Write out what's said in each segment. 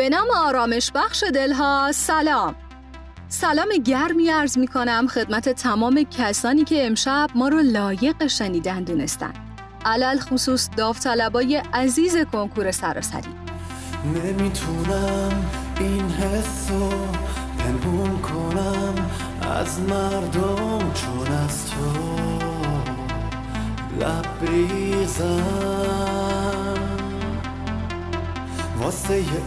به نام آرامش بخش دلها. سلام. سلام گرمی عرض می کنم خدمت تمام کسانی که امشب ما رو لایق شنیدن دونستن. علل خصوص داوطلبای عزیز کنکور سراسری. نمی‌تونم این حسو پنهون کنم از مردم چون از تو. واسه یه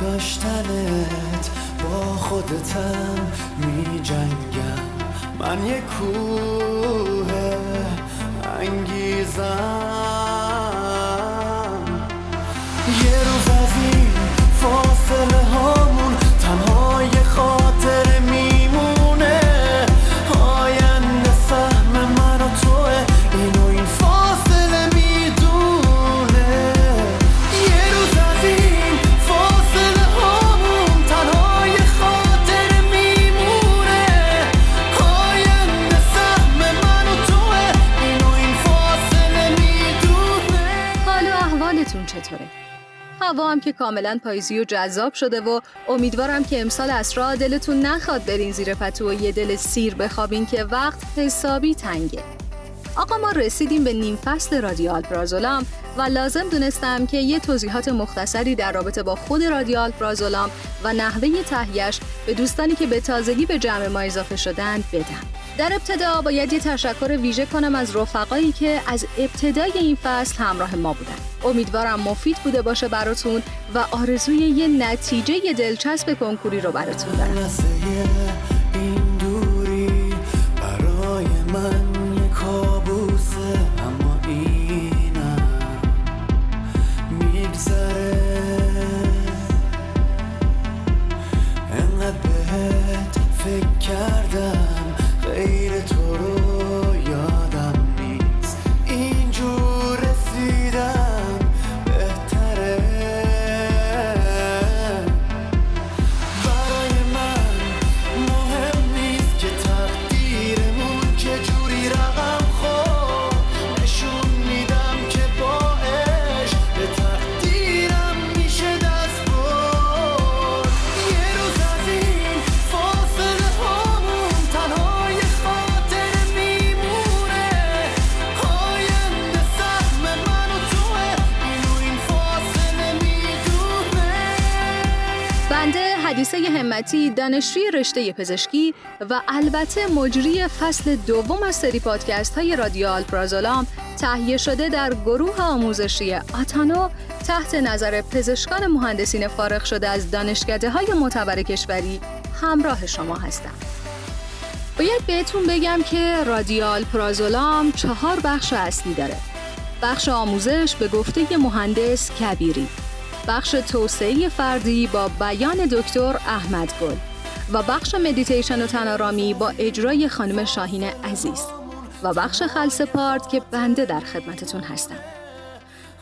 داشتنت با خودتم می جنگم من یه کوه انگیزم. یه روز از این فاصله هامون کاملا پاییزی و جذاب شده و امیدوارم که امسال اسرا دلتون نخواد برین زیر پتو و یه دل سیر بخوابین که وقت حسابی تنگه آقا ما رسیدیم به نیم فصل رادیو آلپرازولام و لازم دونستم که یه توضیحات مختصری در رابطه با خود رادیو آلپرازولام و نحوه تهیهش به دوستانی که به تازگی به جمع ما اضافه شدن بدم. در ابتدا باید یه تشکر ویژه کنم از رفقایی که از ابتدای این فصل همراه ما بودن. امیدوارم مفید بوده باشه براتون و آرزوی یه نتیجه دلچسب کنکوری رو براتون دارم. این دوری برای من دانشجوی رشته پزشکی و البته مجری فصل دوم از سری پادکست های رادیو آلپرازولام تهیه شده در گروه آموزشی آتانو تحت نظر پزشکان مهندسین فارغ شده از دانشکده های معتبر کشوری همراه شما هستم. باید بهتون بگم که رادیال پرازولام چهار بخش اصلی داره. بخش آموزش به گفته مهندس کبیری بخش توسعه فردی با بیان دکتر احمدگل و بخش مدیتیشن و تن‌آرامی با اجرای خانم شاهین عزیز و بخش خلص part که بنده در خدمتتون هستم.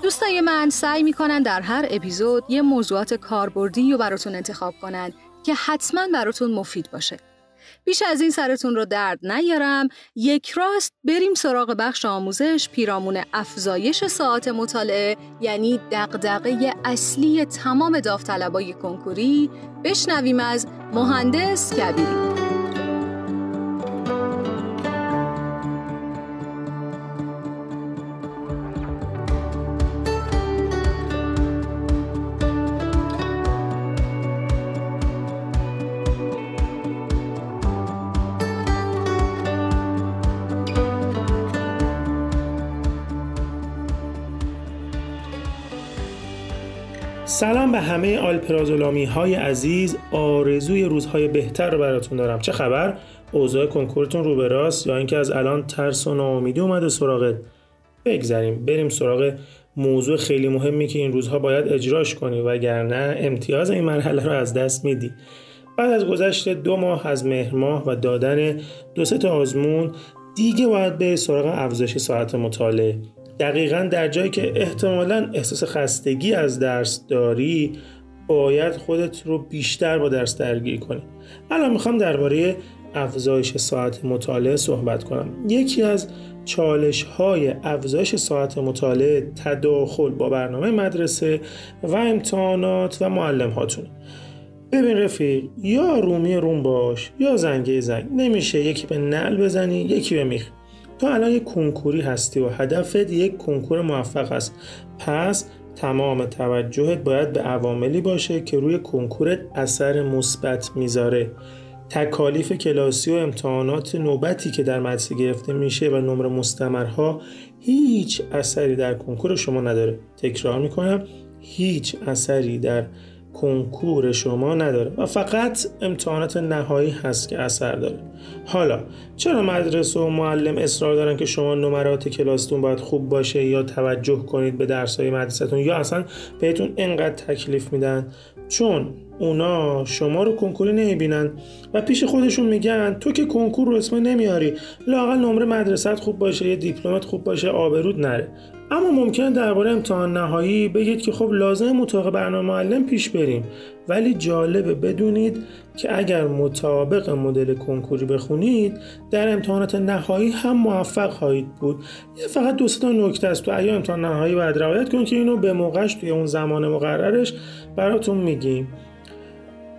دوستای من سعی می‌کنن در هر اپیزود یه موضوعات کاربردی رو براتون انتخاب کنن که حتما براتون مفید باشه. بیش از این سرتون رو درد نیارم. یک راست بریم سراغ بخش آموزش پیرامون افزایش ساعت مطالعه یعنی دغدغه اصلی تمام داوطلبای کنکوری. بشنویم از مهندس کبیری. سلام به همه آلپرازولامی های عزیز. آرزوی روزهای بهتر رو براتون دارم. چه خبر؟ اوضاع کنکورتون رو به راست یا اینکه از الان ترس و ناامیدی اومده سراغت بگذریم. بریم سراغ موضوع خیلی مهمی که این روزها باید اجراش کنی وگرنه امتیاز این مرحله رو از دست میدی. بعد از گذشت دو ماه از مهر ماه و دادن دو تا آزمون دیگه باید به سراغ افزایش ساعت مطالعه. دقیقا در جایی که احتمالا احساس خستگی از درس داری باید خودت رو بیشتر با درس درگیر کنی. الان می‌خوام درباره افزایش ساعت مطالعه صحبت کنم. یکی از چالش های افزایش ساعت مطالعه تداخل با برنامه مدرسه و امتحانات و معلم هاتونه ببین رفیق یا رومی روم باش یا زنگه زنگ. نمیشه یکی به نل بزنی یکی به میخ. تو الان یک کنکوری هستی و هدفت یک کنکور موفق است. پس تمام توجهت باید به عواملی باشه که روی کنکورت اثر مثبت می‌ذاره. تکالیف کلاسی و امتحانات نوبتی که در مدرسه گرفته میشه و نمره مستمرها هیچ اثری در کنکور شما نداره. تکرار می‌کنم هیچ اثری در کنکور شما نداره و فقط امتحانات نهایی هست که اثر داره. حالا چرا مدرسه و معلم اصرار دارن که شما نمرات کلاستون باید خوب باشه یا توجه کنید به درسای مدرسهتون یا اصلا بهتون انقدر تکلیف میدن؟ چون اونا شما رو کنکوری نمی‌بینن و پیش خودشون میگن تو که کنکور رو اسم نمیاری لاقل نمره مدرست خوب باشه یه دیپلمت خوب باشه آبرود نره. اما ممکنه درباره امتحان نهایی بگید که خب لازم مطابق برنامه معلم پیش بریم. ولی جالبه بدونید که اگر مطابق مدل کنکوری بخونید در امتحانات نهایی هم موفق خواهید بود. یه فقط دو تا نکته است. تو ایام امتحان نهایی باید رعایت کنید که اینو به موقعش توی اون زمان مقررش براتون میگیم.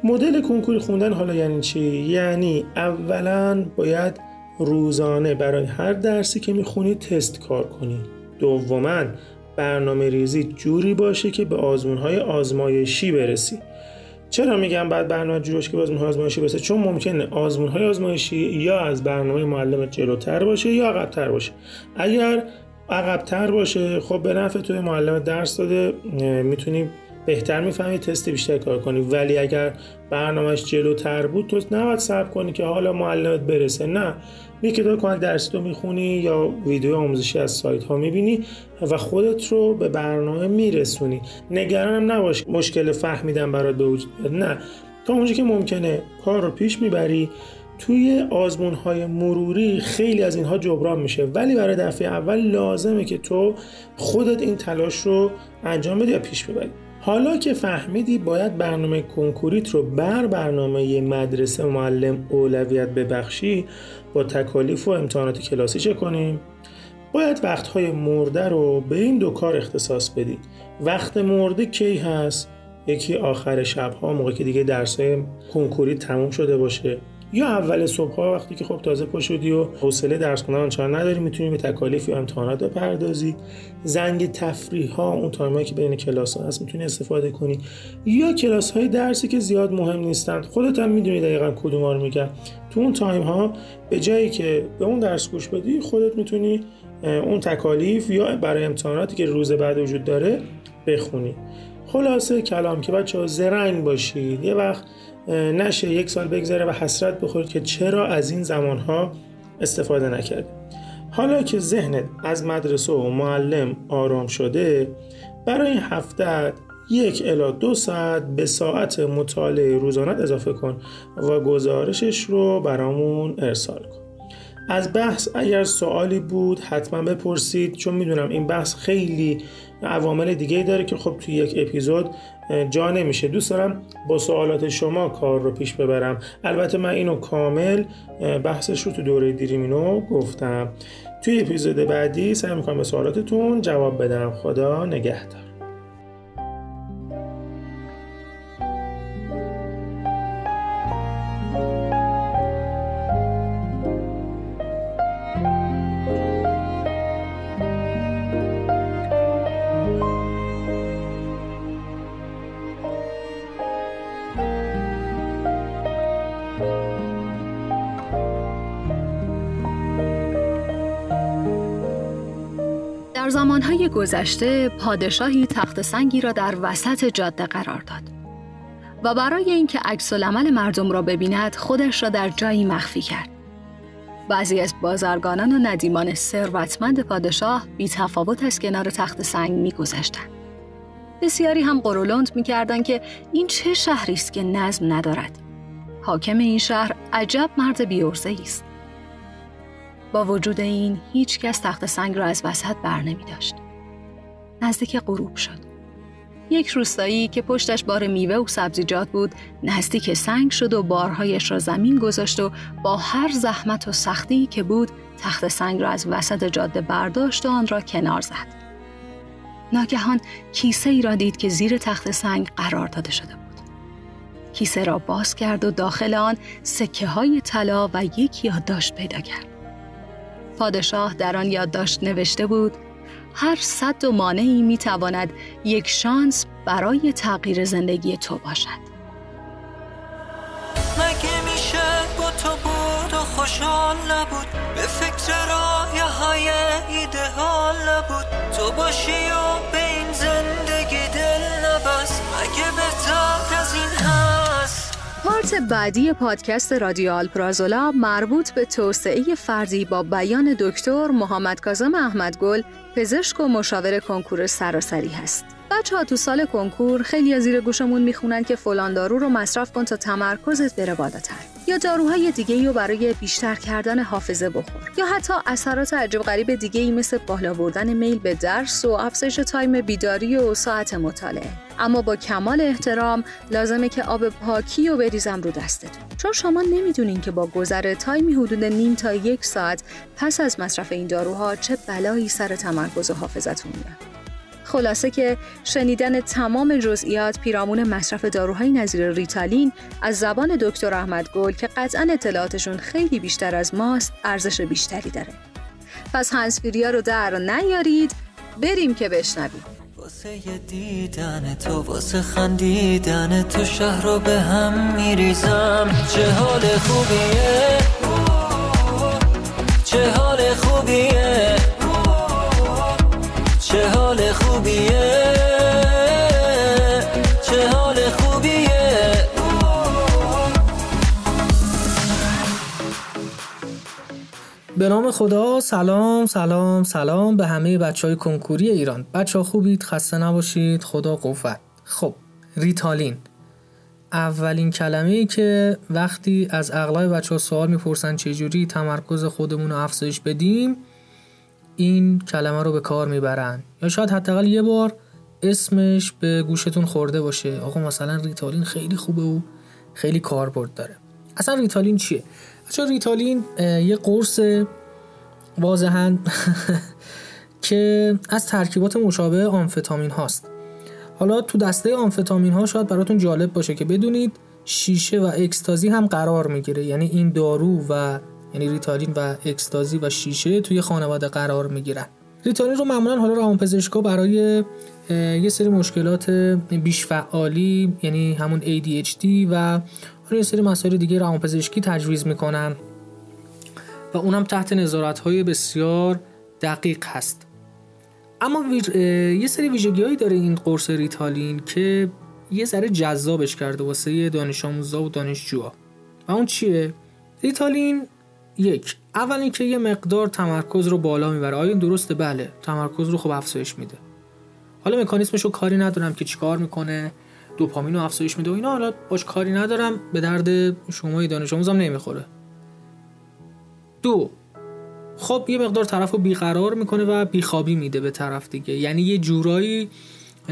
مدل کنکوری خوندن حالا یعنی چی؟ یعنی اولا باید روزانه برای هر درسی که می‌خونید تست کار کنید دوما برنامه ریزی جوری باشه که به آزمون های آزمایشی برسی. چرا میگم بعد برنامه جوری باشه که به آزمون های آزمایشی برسه؟ چون ممکنه آزمون های آزمایشی یا از برنامه معلم جلوتر باشه یا عقبتر باشه. اگر عقبتر باشه خب به نفع توی معلم درس داده می‌تونی بهتر می‌فهمی تست بیشتر کار کنی. ولی اگر برنامهش جلوتر بود تو نباید صبر کنی که حالا معلمت برسه. نه. می کتاب کمک درسی تو می‌خونی یا ویدیو آموزشی از سایت ها می‌بینی و خودت رو به برنامه میرسونی. نگرانم نباش مشکل فهمیدن برات به وجود نه. تا اونجا که ممکنه کار رو پیش می‌بری توی آزمون های مروری خیلی از اینها جبران میشه. ولی برای دفعه اول لازمه که تو خودت این تلاش رو انجام بدی یا پیش ببری. حالا که فهمیدی باید برنامه کنکوریت رو بر برنامه مدرسه معلم اولویت ببخشی با تکالیف و امتحانات کلاسی چه کنیم؟ باید وقتهای مرده رو به این دو کار اختصاص بدی وقت مرده کی هست؟ یکی آخر شبها موقع که دیگه درسای کنکوری تموم شده باشه یا اول صبح ها وقتی که خب تازه پا شدی و حوصله درس خوندن آنچنان نداری می‌تونی به تکالیف یا امتحانات بپردازی. زنگ تفریح ها اون time ایی که بین کلاس ها هست می‌تونی استفاده کنی. یا کلاس های درسی که زیاد مهم نیستند خودت هم می‌دونی دقیقا کدوم رو میگم. تو اون تایم ها به جایی که به اون درس گوش بدی خودت می‌تونی اون تکالیف یا برای امتحاناتی که روز بعد وجود داره بخونی. خلاصه کلام که بچه ها زرنگ باشید یه وقت نشه یک سال بگذره و حسرت بخورید که چرا از این زمانها استفاده نکرد حالا که ذهنت از مدرسه و معلم آرام شده برای این هفته یک الا دو ساعت به ساعت مطالعه روزانت اضافه کن و گزارشش رو برامون ارسال کن. از بحث اگر سوالی بود حتما بپرسید چون می‌دونم این بحث خیلی عوامل دیگه داره که خب توی یک اپیزود جا نمیشه. دوست دارم با سوالات شما کار رو پیش ببرم. البته من اینو کامل بحثش رو تو دوره دیریمینو گفتم. توی اپیزود بعدی سعی می‌کنم به سوالاتتون جواب بدم. خدا نگهدار. زمانهای گذشته پادشاهی تخت سنگی را در وسط جاده قرار داد و برای اینکه عکس العمل مردم را ببیند خودش را در جایی مخفی کرد. بعضی از بازرگانان و ندیمان ثروتمند پادشاه بی تفاوت از کنار تخت سنگ میگذشتند. بسیاری هم قرولند می‌کردند که این چه شهری است که نظم ندارد. حاکم این شهر عجب مرد بیورزه است. با وجود این هیچ کس تخت سنگ را از وسط بر نمی داشت. نزدیک غروب شد. یک روستایی که پشتش بار میوه و سبزیجات بود نزدیک سنگ شد و بارهایش را زمین گذاشت و با هر زحمت و سختی که بود تخت سنگ را از وسط جاده برداشت و آن را کنار زد. ناگهان کیسه ای را دید که زیر تخت سنگ قرار داده شده بود. کیسه را باز کرد و داخل آن سکه های طلا و یک یادداشت پیدا کرد. پادشاه در آن یادداشت نوشته بود هر صد و مانعی می تواند یک شانس برای تغییر زندگی تو باشد. مگه میشه با تو بود و خوشحال نبود؟ به فکر رایه های ایدهال نبود. تو باشی و به این زندگی دل نبست. مگه هست part بعدی پادکست رادیو آلپرازولام مربوط به توسعه فردی با بیان دکتر محمد کاظم احمدگل پزشک و مشاور کنکور سراسری هست. بچه ها تو سال کنکور خیلی از زیر گوشمون می‌خونن که فلان دارو رو مصرف کن تا تمرکزت بره بالاتر. یا داروهای دیگه رو برای بیشتر کردن حافظه بخور. یا حتی اثرات عجیب غریب دیگه ای مثل بالا بردن میل به درس و افزایش time بیداری و ساعت مطالعه. اما با کمال احترام لازمه که آب پاکی و بریزم رو دستتون چون شما نمی‌دونین که با گذر تایمی حدود نیم تا یک ساعت پس از مصرف این داروها چه بلایی سر تمرکز و حافظتون میاد. خلاصه که شنیدن تمام جزئیات پیرامون مصرف داروهای نظیر ریتالین از زبان دکتر احمد گل که قطعا اطلاعاتشون خیلی بیشتر از ماست ارزش بیشتری داره. پس هنسفیریا رو در نیارید بریم که بشنویم. واسه دیدن تو واسه خندیدن تو شهر رو به هم میریزم چه حال خوبیه چه حال خوبیه چه حال خوبیه؟ چه حال خوبیه؟ به نام خدا سلام سلام سلام به همه بچه های کنکوری ایران. بچه ها خوبید؟ خسته نباشید. خدا قوت. خب ریتالین. اولین کلمه ای که وقتی از اغلب بچه ها سوال می‌پرسن چجوری تمرکز خودمون رو افزایش بدیم این کلمه رو به کار می‌برن. یا شاید حداقل یه بار اسمش به گوشتون خورده باشه. آقا مثلا ریتالین خیلی خوبه و خیلی کاربرد داره. اصلا ریتالین چیه؟ اصلا ریتالین یه قرص واضحا که از ترکیبات مشابه آمفتامین هاست. حالا تو دسته آمفتامین ها شاید براتون جالب باشه که بدونید شیشه و اکستازی هم قرار می‌گیره. یعنی این دارو و یعنی ریتالین و اکستازی و شیشه توی خانواده قرار می‌گیرن. ریتالین رو معمولا حالا روانپزشکا برای یه سری مشکلات بیش فعالی یعنی همون ADHD و حالا یه سری مسائل دیگه روانپزشکی تجویز می‌کنن. و اونم تحت نظارت های بسیار دقیق هست. اما یه سری ویژگی هایی داره این قرص ریتالین که یه ذره جذابش کرده واسه دانش آموزا و دانشجوها. و اون چیه؟ ریتالین یک اول اینکه یه مقدار تمرکز رو بالا می‌بره. آیا درسته؟ بله تمرکز رو خب افزایش میده. حالا مکانیسمش رو کاری ندارم که چیکار می‌کنه. دوپامین رو افزایش میده و اینا. حالا باش کاری ندارم به درد شما دانش آموزم نمی‌خوره. دو خب یه مقدار طرف رو بیقرار می‌کنه و بیخوابی میده به طرف دیگه. یعنی یه جورایی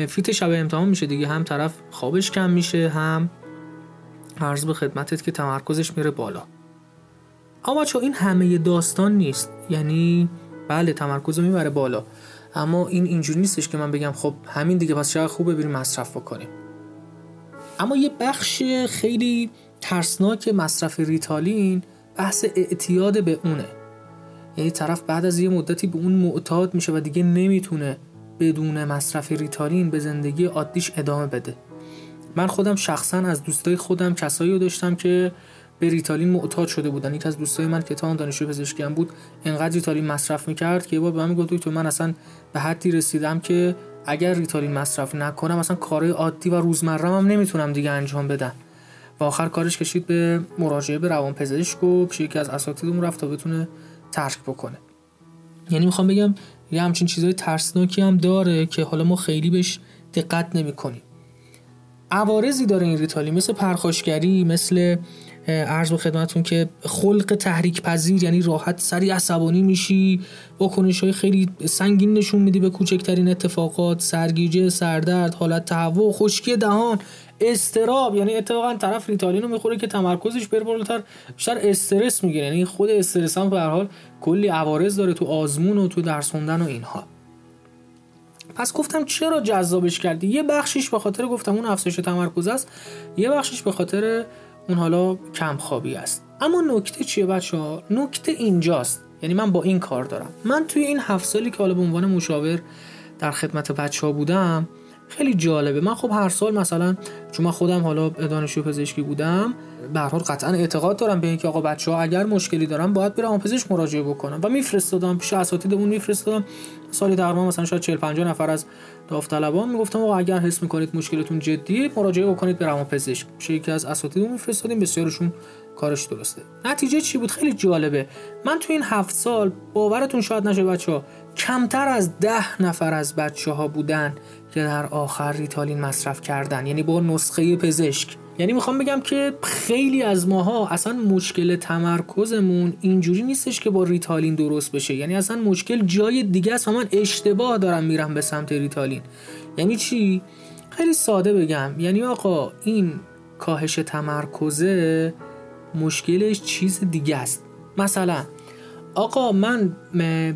فیت شب امتحان میشه دیگه. هم طرف خوابش کم میشه هم عرض به خدمتت که تمرکزش میره بالا. اما چون این همه داستان نیست یعنی بله تمرکز رو می‌بره بالا. اما این اینجوری نیستش که من بگم خب همین دیگه پس چقدر خوبه بریم مصرف بکنیم. اما یه بخش خیلی ترسناک مصرف ریتالین بحث اعتیاد به اونه. یعنی طرف بعد از یه مدتی به اون معتاد میشه و دیگه نمی‌تونه بدون مصرف ریتالین به زندگی عادیش ادامه بده. من خودم شخصا از دوستای خودم کسایی رو داشتم که به ریتالین معتاد شده بودن. یک از دوستای من که تا دانشجو پزشکی هم بود انقدر ریتالین مصرف می‌کرد که یه بار به من گفت تو من اصلا به حدی رسیدم که اگر ریتالین مصرف نکنم اصلا کارهای عادی و روزمره هم نمی‌تونم دیگه انجام بدم. و آخر کارش کشید به مراجعه به روانپزشک و پیش یکی از اساتیدمون رفت تا بتونه ترک بکنه. یعنی می‌خوام بگم یه همچین چیزای ترسناکی هم داره که حالا ما خیلی بهش دقت نمی‌کنیم. عوارضی داره این ریتالین مثل پرخاشگری مثل عرض به خدمتون که خلق تحریک پذیر یعنی راحت سری عصبانی میشی واکنش های خیلی سنگین نشون میدی به کوچکترین اتفاقات سرگیجه سردرد حالت تهوع خشکی دهان استراب یعنی اتفاقا طرف ریتالین رو می‌خوره که تمرکزش بره بالاتر بیشتر استرس می‌گیره. یعنی خود استرس هم به حال کلی عوارض داره تو آزمون و تو درس خوندن و اینها. پس گفتم چرا جذابش کردی؟ یه بخشش به خاطر گفتم اون افزایش تمرکز است یه بخشش به خاطر اون حالا کم خوابی است. اما نکته چیه بچه ها؟ نکته اینجاست. یعنی من با این کار دارم. من توی این هفت سالی که حالا به عنوان مشاور در خدمت بچه ها بودم خیلی جالبه. من خب هر سال مثلا چون من خودم حالا دانشجو پزشکی بودم به قطعا اعتقاد دارم به اینکه آقا بچه ها اگر مشکلی دارن باید برم پزشک مراجعه بکنم و میفرستادم پیش اساتیدمون میفرستادم. سالی تقریبا مثلا شاید 40 50 نفر از داوطلبان. می‌گفتم آقا اگر حس می‌کنید مشکلتون جدیه مراجعه بکنید به روانپزشک. میشه یکی از اساتیدمون میفرستادیم بسیارشون کارش درسته. نتیجه چی بود؟ خیلی جالبه. من تو این هفت سال باورتون شاید نشه بچه ها کمتر از ده نفر از بچه ها بودن که در آخر ریتالین مصرف کردن. یعنی با نسخه پزشک. یعنی می‌خوام بگم که خیلی از ماها اصلا مشکل تمرکزمون اینجوری نیستش که با ریتالین درست بشه. یعنی اصلا مشکل جای دیگه است و من اشتباه دارم میرم به سمت ریتالین. یعنی چی؟ خیلی ساده بگم. یعنی آقا این کاهش تمرکزه مشکلش چیز دیگه است. مثلا آقا من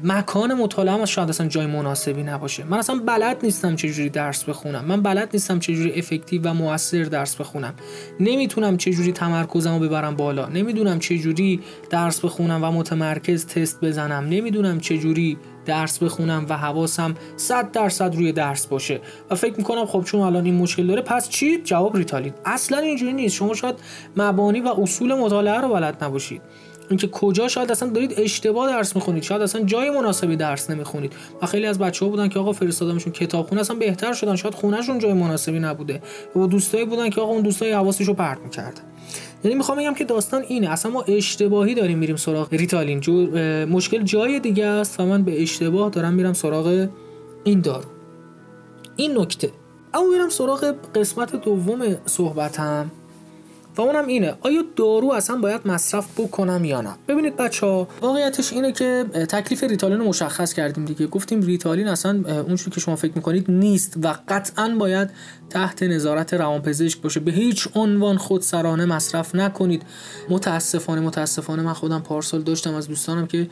مکان مطالعه شاید اصلا جای مناسبی نباشه. من اصلا بلد نیستم چجوری درس بخونم. من بلد نیستم چجوری افکتیو و موثر درس بخونم. نمی‌تونم چجوری تمرکزم رو ببرم بالا. نمی‌دونم چجوری درس بخونم و متمرکز تست بزنم. نمی‌دونم چجوری درس بخونم و حواسم 100 درصد روی درس باشه. و فکر می‌کنم خب چون الان این مشکل داره پس چی؟ جواب ریتالین اصلا اینجوری نیست. شما شاید مبانی و اصول مطالعه رو بلد نباشید. اینکه کجا شاید اصلا دارید اشتباه درس می‌خونید شاید اصلا جای مناسبی درس نمی‌خونید. و خیلی از بچه ها بودن که آقا فرستادمشون کتابخونه اصلا بهتر شدن. شاید خونهشون جای مناسبی نبوده. و دوستایی بودن که آقا اون دوستای حواسشو پرت می‌کردن یعنی می‌خوام بگم که داستان اینه. اصلا ما اشتباهی داریم میریم سراغ ریتالین. جو مشکل جای دیگه است و من به اشتباه دارم میرم سراغ این دارو. این نکته. اما میرم سراغ قسمت دوم صحبتم. و اونم اینه آیا دارو اصلا باید مصرف بکنم یا نه؟ ببینید بچه ها واقعیتش اینه که تکلیف ریتالین رو مشخص کردیم دیگه. گفتیم ریتالین اصلا اونجوری که شما فکر می‌کنید نیست و قطعا باید تحت نظارت روانپزشک باشه. به هیچ عنوان خودسرانه مصرف نکنید. متاسفانه متاسفانه من خودم پارسال داشتم از دوستانم که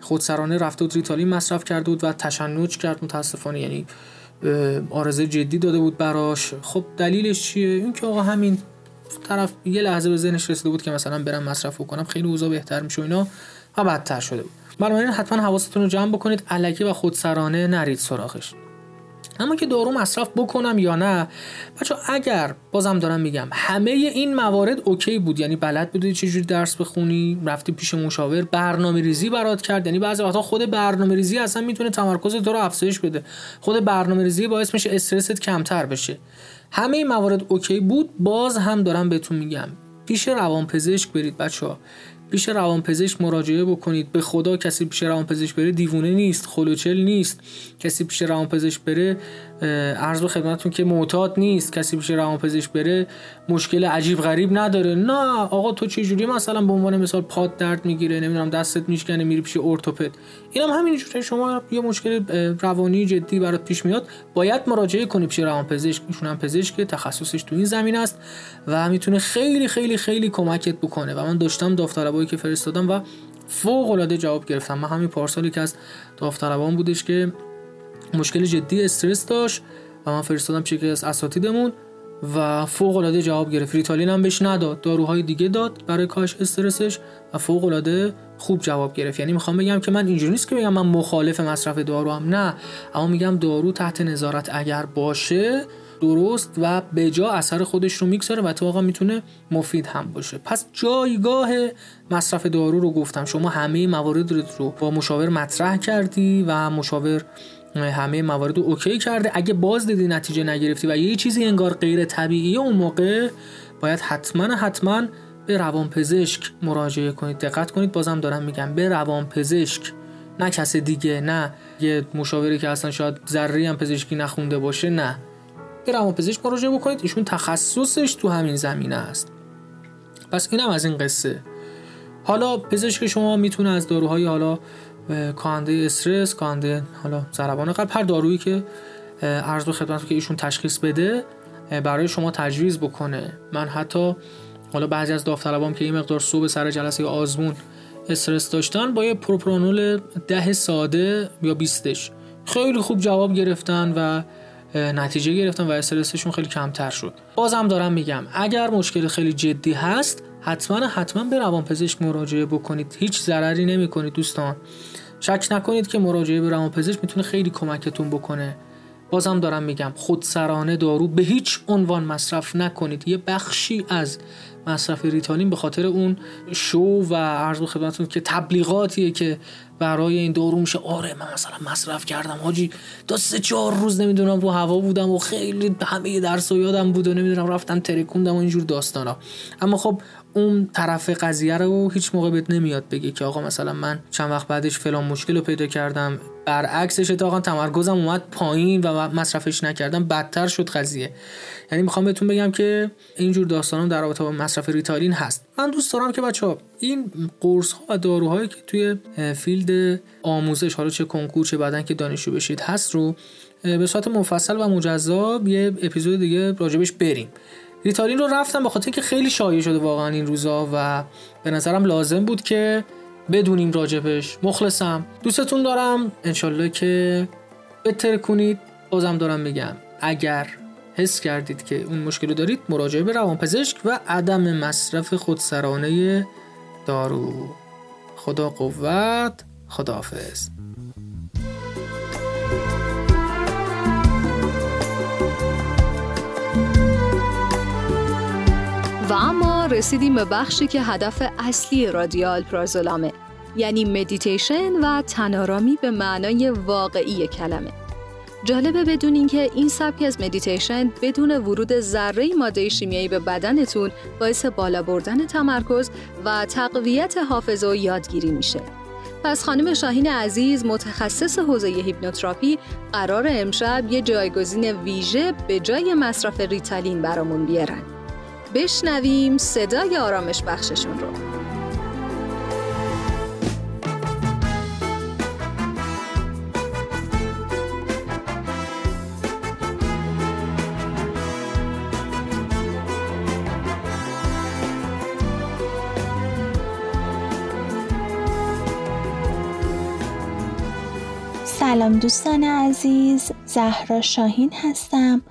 خودسرانه رفته بود ریتالین مصرف کرده بود و تشنج کرد. متاسفانه یعنی آرزه جدی داده بود براش. خب دلیلش چیه؟ اینکه آقا همین طرف یه لحظه به ذهنش رسیده بود که مثلا برم مصرف کنم خیلی اوضاع بهتر میشه اینا و بدتر شده بود. بنابراین حتما حواستون رو جمع بکنید علکی و خودسرانه نرید سراغش. اما که دارو مصرف بکنم یا نه؟ بچه اگر بازم دارم میگم همه این موارد okay بود. یعنی بلد بودی چجوری درس بخونی رفتی پیش مشاور برنامه ریزی برات کرد. یعنی بعضی وقتا خود برنامه ریزی اصلا می‌تونه تمرکز تو رو افزایش بده. خود برنامه ریزی باعث میشه استرست کمتر بشه. همه این موارد okay بود؟ باز هم دارم بهتون میگم. پیش روانپزشک برید بچه ها پیش روانپزشک مراجعه بکنید. به خدا کسی پیش روانپزشک بره دیوونه نیست خلوچل نیست. کسی پیش روانپزشک بره عرض به خدمتتون که معتاد نیست کسی پیش روانپزشک بره مشکل عجیب غریب نداره. نه آقا تو چه جوری مثلا به عنوان مثال پاد درد می‌گیره نمی‌دونم دستت میشکنه میری پیش ارتوپد. اینم هم همینجوره شما یه مشکل روانی جدی برات پیش میاد. باید مراجعه کنی پیش روانپزشک. ایشون هم پزشک تخصصش تو این زمین است و می‌تونه خیلی خیلی خیلی کمکت بکنه. و من داشتم داوطلبایی که فرستادم و فوق العاده جواب گرفتم. من همین پارسالی که از داوطلبان بودش که مشکل جدی استرس داشت و من فرستادم چیزی از اساتیدمون و فوق العاده جواب گرفت. ریتالین هم بهش نداد داروهای دیگه داد برای کاهش استرسش و فوق العاده خوب جواب گرفت. یعنی می‌خوام بگم که من اینجوری نیست که بگم من مخالف مصرف دارو هم نه. اما میگم دارو تحت نظارت اگر باشه درست و به جا اثر خودش رو می‌گذاره و تو می‌تونه مفید هم باشه. پس جایگاه مصرف دارو رو گفتم. شما همه موارد رو با مشاور مطرح کردی و مشاور همه موارد رو اوکی کرده. اگه باز دیدی نتیجه نگرفتی و یه چیزی انگار غیر طبیعی اون موقع باید حتما حتما به روانپزشک مراجعه کنید. دقت کنید بازم دارم میگم به روانپزشک نه کس دیگه نه یه مشاوری که اصلا شاید ذره هم پزشکی نخونده باشه نه. به روانپزشک مراجعه بکنید. ایشون تخصصش تو همین زمینه است. پس اینم از این قصه. حالا پزشک شما می‌تونه از داروهای حالا کانده استرس کانده حالا ضربان قلب هر دارویی که عرض به خدمت که ایشون تشخیص بده برای شما تجویز بکنه. من حتی حالا بعضی از داوطلبام که این مقدار صبح سر جلسه آزمون استرس داشتن با یه پروپرانول ده ساده یا بیستش خیلی خوب جواب گرفتن و نتیجه گرفتن و استرسشون خیلی کمتر شد. بازم دارم میگم اگر مشکل خیلی جدی هست حتما حتما به روانپزشک مراجعه بکنید. هیچ ضرری نمی‌کنید دوستان. شک نکنید که مراجعه به روانپزشک می‌تونه خیلی کمکتون بکنه. بازم دارم میگم خودسرانه دارو به هیچ عنوان مصرف نکنید. یه بخشی از مصرف ریتالین به خاطر اون شو و عرض خدمتتون که تبلیغاتیه که برای این دارو میشه. آره من مثلا مصرف کردم. حاجی تا سه چهار روز نمی‌دونم رو هوا بودم و خیلی همه درس و یادم بود و نمی‌دونم رفتم ترکوندم و اینجور داستانا. اما خب اون طرف قضیه رو هیچ موقع بهت نمیاد بگه که آقا مثلا من چند وقت بعدش فلان مشکل رو پیدا کردم. برعکسش اتفاقا تمرکزم اومد پایین و مصرفش نکردم. بدتر شد قضیه. یعنی می‌خوام بهتون بگم که اینجور داستانم در رابطه با مصرف ریتالین هست. من دوست دارم که بچه ها این قرص ها و داروهایی که توی field آموزش حالا چه کنکور چه بعدن که دانشجو بشید هست رو به صورت مفصل و مجزا یه اپیزود دیگه راجبش بریم. ریتالین رو رفتم به خاطر اینکه خیلی شایع شده واقعا این روزا و به نظرم لازم بود که بدونیم راجبش. مخلصم. دوستتون دارم. انشالله که بهتر کنید. بازم دارم میگم. اگر حس کردید که اون مشکل رو دارید مراجعه به روانپزشک و عدم مصرف خودسرانه دارو. خدا قوت. خداحافظ. و اما رسیدیم به بخشی که هدف اصلی رادیو آلپرازولامه یعنی مدیتیشن و تن‌آرامی به معنای واقعی کلمه جالبه بدونین که این سبک از مدیتیشن بدون ورود ذره ماده شیمیایی به بدنتون باعث بالا بردن تمرکز و تقویت حافظه و یادگیری میشه. پس خانم شاهین عزیز متخصص حوزه هیپنوتراپی قرار امشب یه جایگزین ویژه به جای مصرف ریتالین برامون بیارن. بشنویم صدای آرامش بخششون رو. سلام دوستان عزیز زهرا شاهین هستم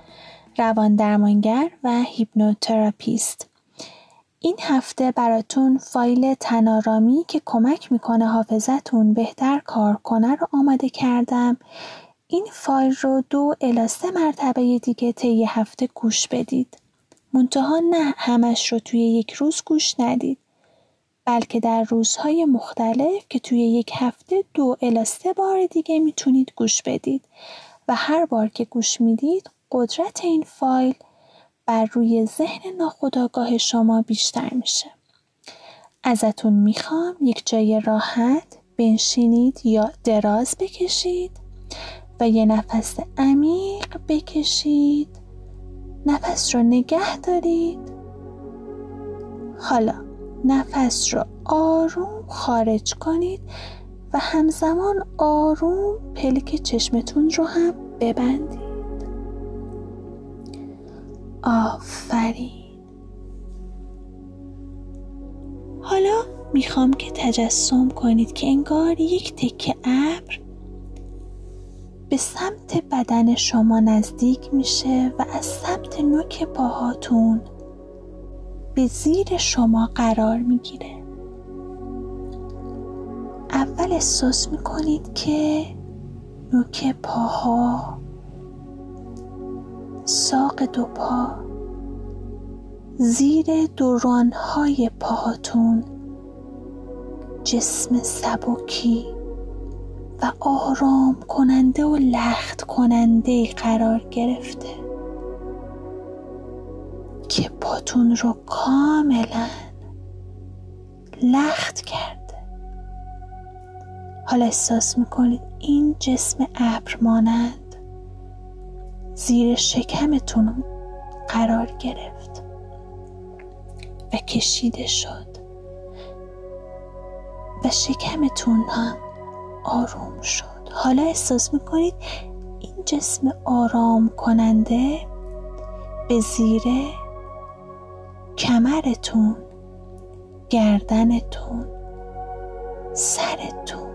روان درمانگر و هیپنوتراپیست. این هفته براتون فایل تن‌آرامی که کمک می‌کنه حافظتون بهتر کار کنه رو آماده کردم. این فایل رو دو الی سه مرتبه دیگه طی هفته گوش بدید. منتها نه همش رو توی یک روز گوش ندید بلکه در روزهای مختلف که توی یک هفته دو الا سه بار دیگه می‌تونید گوش بدید و هر بار که گوش می‌دید قدرت این فایل بر روی ذهن ناخودآگاه شما بیشتر میشه. ازتون می‌خوام یک جای راحت بنشینید یا دراز بکشید و یه نفس عمیق بکشید. نفس رو نگه دارید. حالا نفس رو آروم خارج کنید و همزمان آروم پلک چشمتون رو هم ببندید. آفرین. حالا می‌خوام که تجسم کنید که انگار یک تکه ابر به سمت بدن شما نزدیک میشه و از سمت نوک پاهاتون به زیر شما قرار می‌گیره. اول احساس می‌کنید که نوک پاها ساق دو پا. زیر دورانهای پاهاتون جسم سبکی و آرام کننده و لخت کننده قرار گرفته که پاتون رو کاملا لخت کرده. حالا احساس می‌کنید این جسم ابر مانند زیر شکمتون قرار گرفت و کشیده شد و شکمتون هم آروم شد. حالا احساس می‌کنید این جسم آرام کننده به زیر کمرتون گردنتون سرتون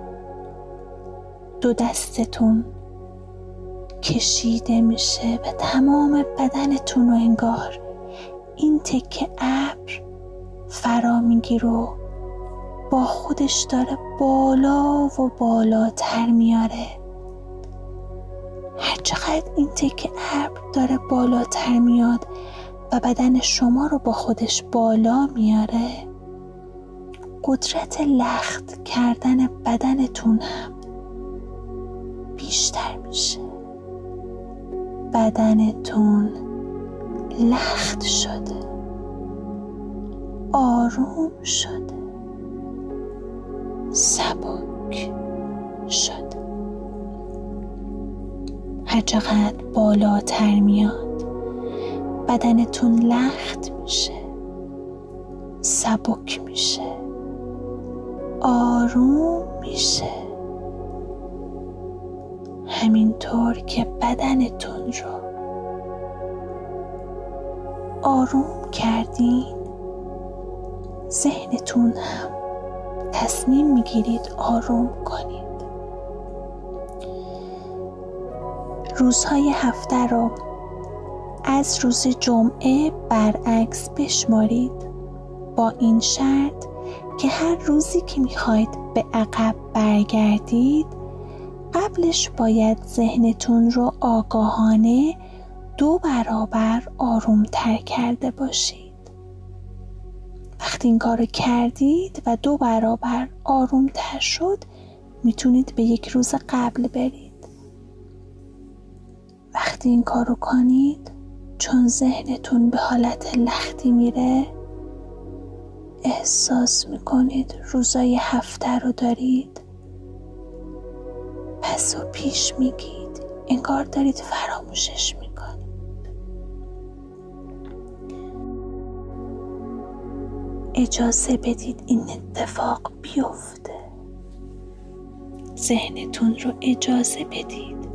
دو دستتون کشیده میشه و تمام بدنتون رو انگار این تکه ابر فرا میگیر و با خودش داره بالا و بالاتر میاره. هرچقدر این تکه ابر داره بالاتر میاد و بدن شما رو با خودش بالا میاره قدرت لخت کردن بدنتون هم بیشتر میشه. بدنتون لخت شده. آروم شده. سبک شده. هرچقدر بالاتر میاد بدنتون لخت میشه. سبک میشه. آروم میشه. همینطور که بدنتون رو آروم کردین ذهنتون هم تصمیم می‌گیرید آروم کنید. روزهای هفته رو از روز جمعه برعکس بشمارید با این شرط که هر روزی که می‌خواید به عقب برگردید قبلش باید ذهنتون رو آگاهانه دو برابر آرومتر کرده باشید. وقتی این کار کردید و دو برابر آرومتر شد می‌تونید به یک روز قبل برید. وقتی این کارو کنید چون ذهنتون به حالت لختی میره احساس می‌کنید روزای هفته رو دارید. پس و پیش میگید. انگار دارید فراموشش می‌کنید. اجازه بدید این اتفاق بیفته. ذهنتون رو اجازه بدید.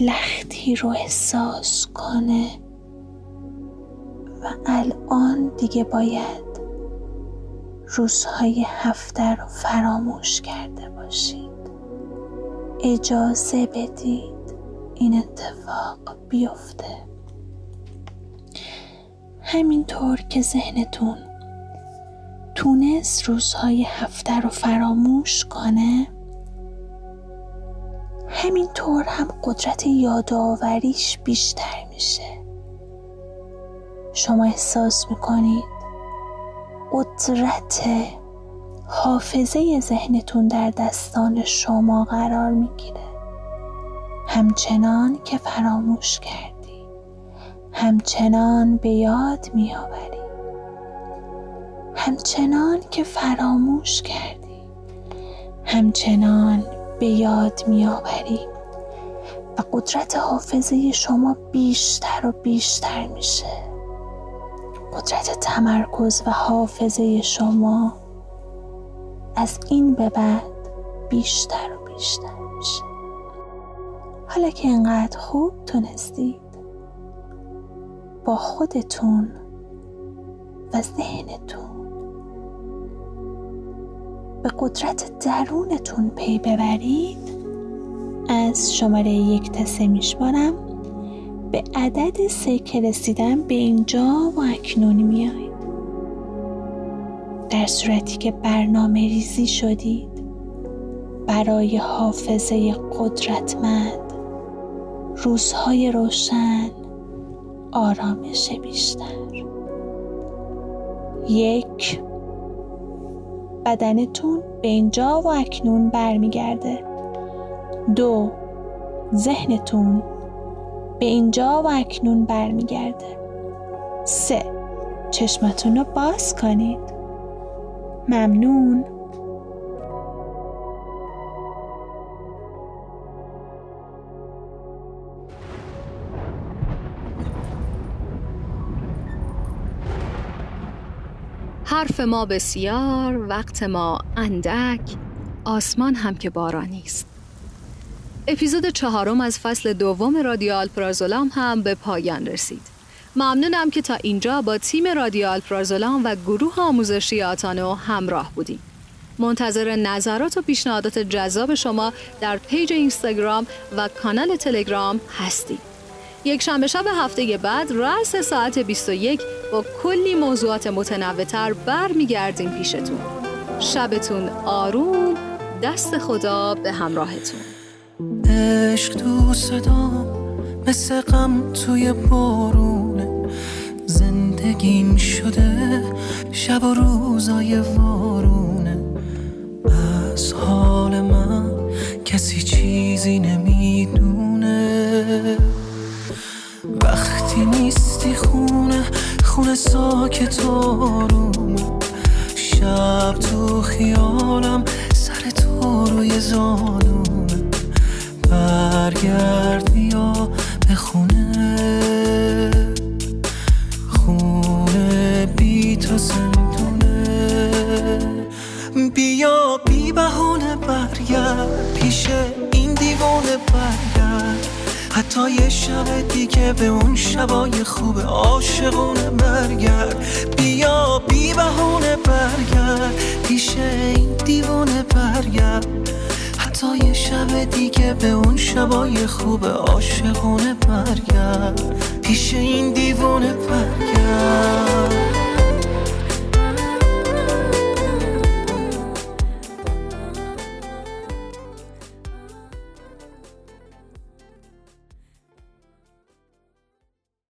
لختی رو احساس کنه. و الان دیگه باید روزهای هفته رو فراموش کرده باشید. اجازه بدید این اتفاق بیفته. همینطور که ذهنتون تونست روزهای هفته رو فراموش کنه همینطور هم قدرت یادآوریش بیشتر میشه. شما احساس می‌کنید قدرت حافظه ذهنتون در دستان شما قرار می‌گیره. همچنان که فراموش کردی. همچنان به یاد میآوری. همچنان که فراموش کردی. همچنان به یاد میآوری. و قدرت حافظه شما بیشتر و بیشتر میشه. قدرت تمرکز و حافظه شما از این به بعد بیشتر و بیشتر میشه. حالا که اینقدر خوب تونستید با خودتون و ذهنتون به قدرت درونتون پی ببرید از شماره یک تا میشمارم. به عدد سه که رسیدم به اینجا و اکنون میایید. در صورتی که برنامه ریزی شدید برای حافظه قدرتمند روزهای روشن آرامش بیشتر. یک بدنتون به اینجا و اکنون برمیگرده. دو ذهنتون به اینجا و اکنون برمیگرده. سه چشمتون رو باز کنید. ممنون. حرف ما بسیار وقت ما اندک آسمان هم که بارانی است. اپیزود چهارم از فصل دوم رادیو آلپرازولام هم به پایان رسید. ممنونم که تا اینجا با تیم رادیو آلپرازولام و گروه آموزشی آتانو همراه بودیم. منتظر نظرات و پیشنهادات جذاب شما در پیج اینستاگرام و کانال تلگرام هستیم. یک شنبه شب هفته بعد رأس ساعت 21 با کلی موضوعات متنوعتر برمیگردیم پیشتون. شبتون آروم دست خدا به همراهتون. عشق تو صدام مثل غم توی بارونه زندگیم شده شب و روزای وارونه. از حال من کسی چیزی نمی‌دونه. وقتی نیستی خونه خونه ساکت آروم شب تو خیالم سر تو روی زانوم برگرد بیا به خونه. دیوانه برگرد. حتی یه شب دیگه به اون شبای خوب عاشقونه برگرد. بیا بی بهونه برگرد. پیش این دیوانه برگرد. حتی یه شب دیگه به اون شبای خوب عاشقونه برگرد. پیش این دیوانه برگرد.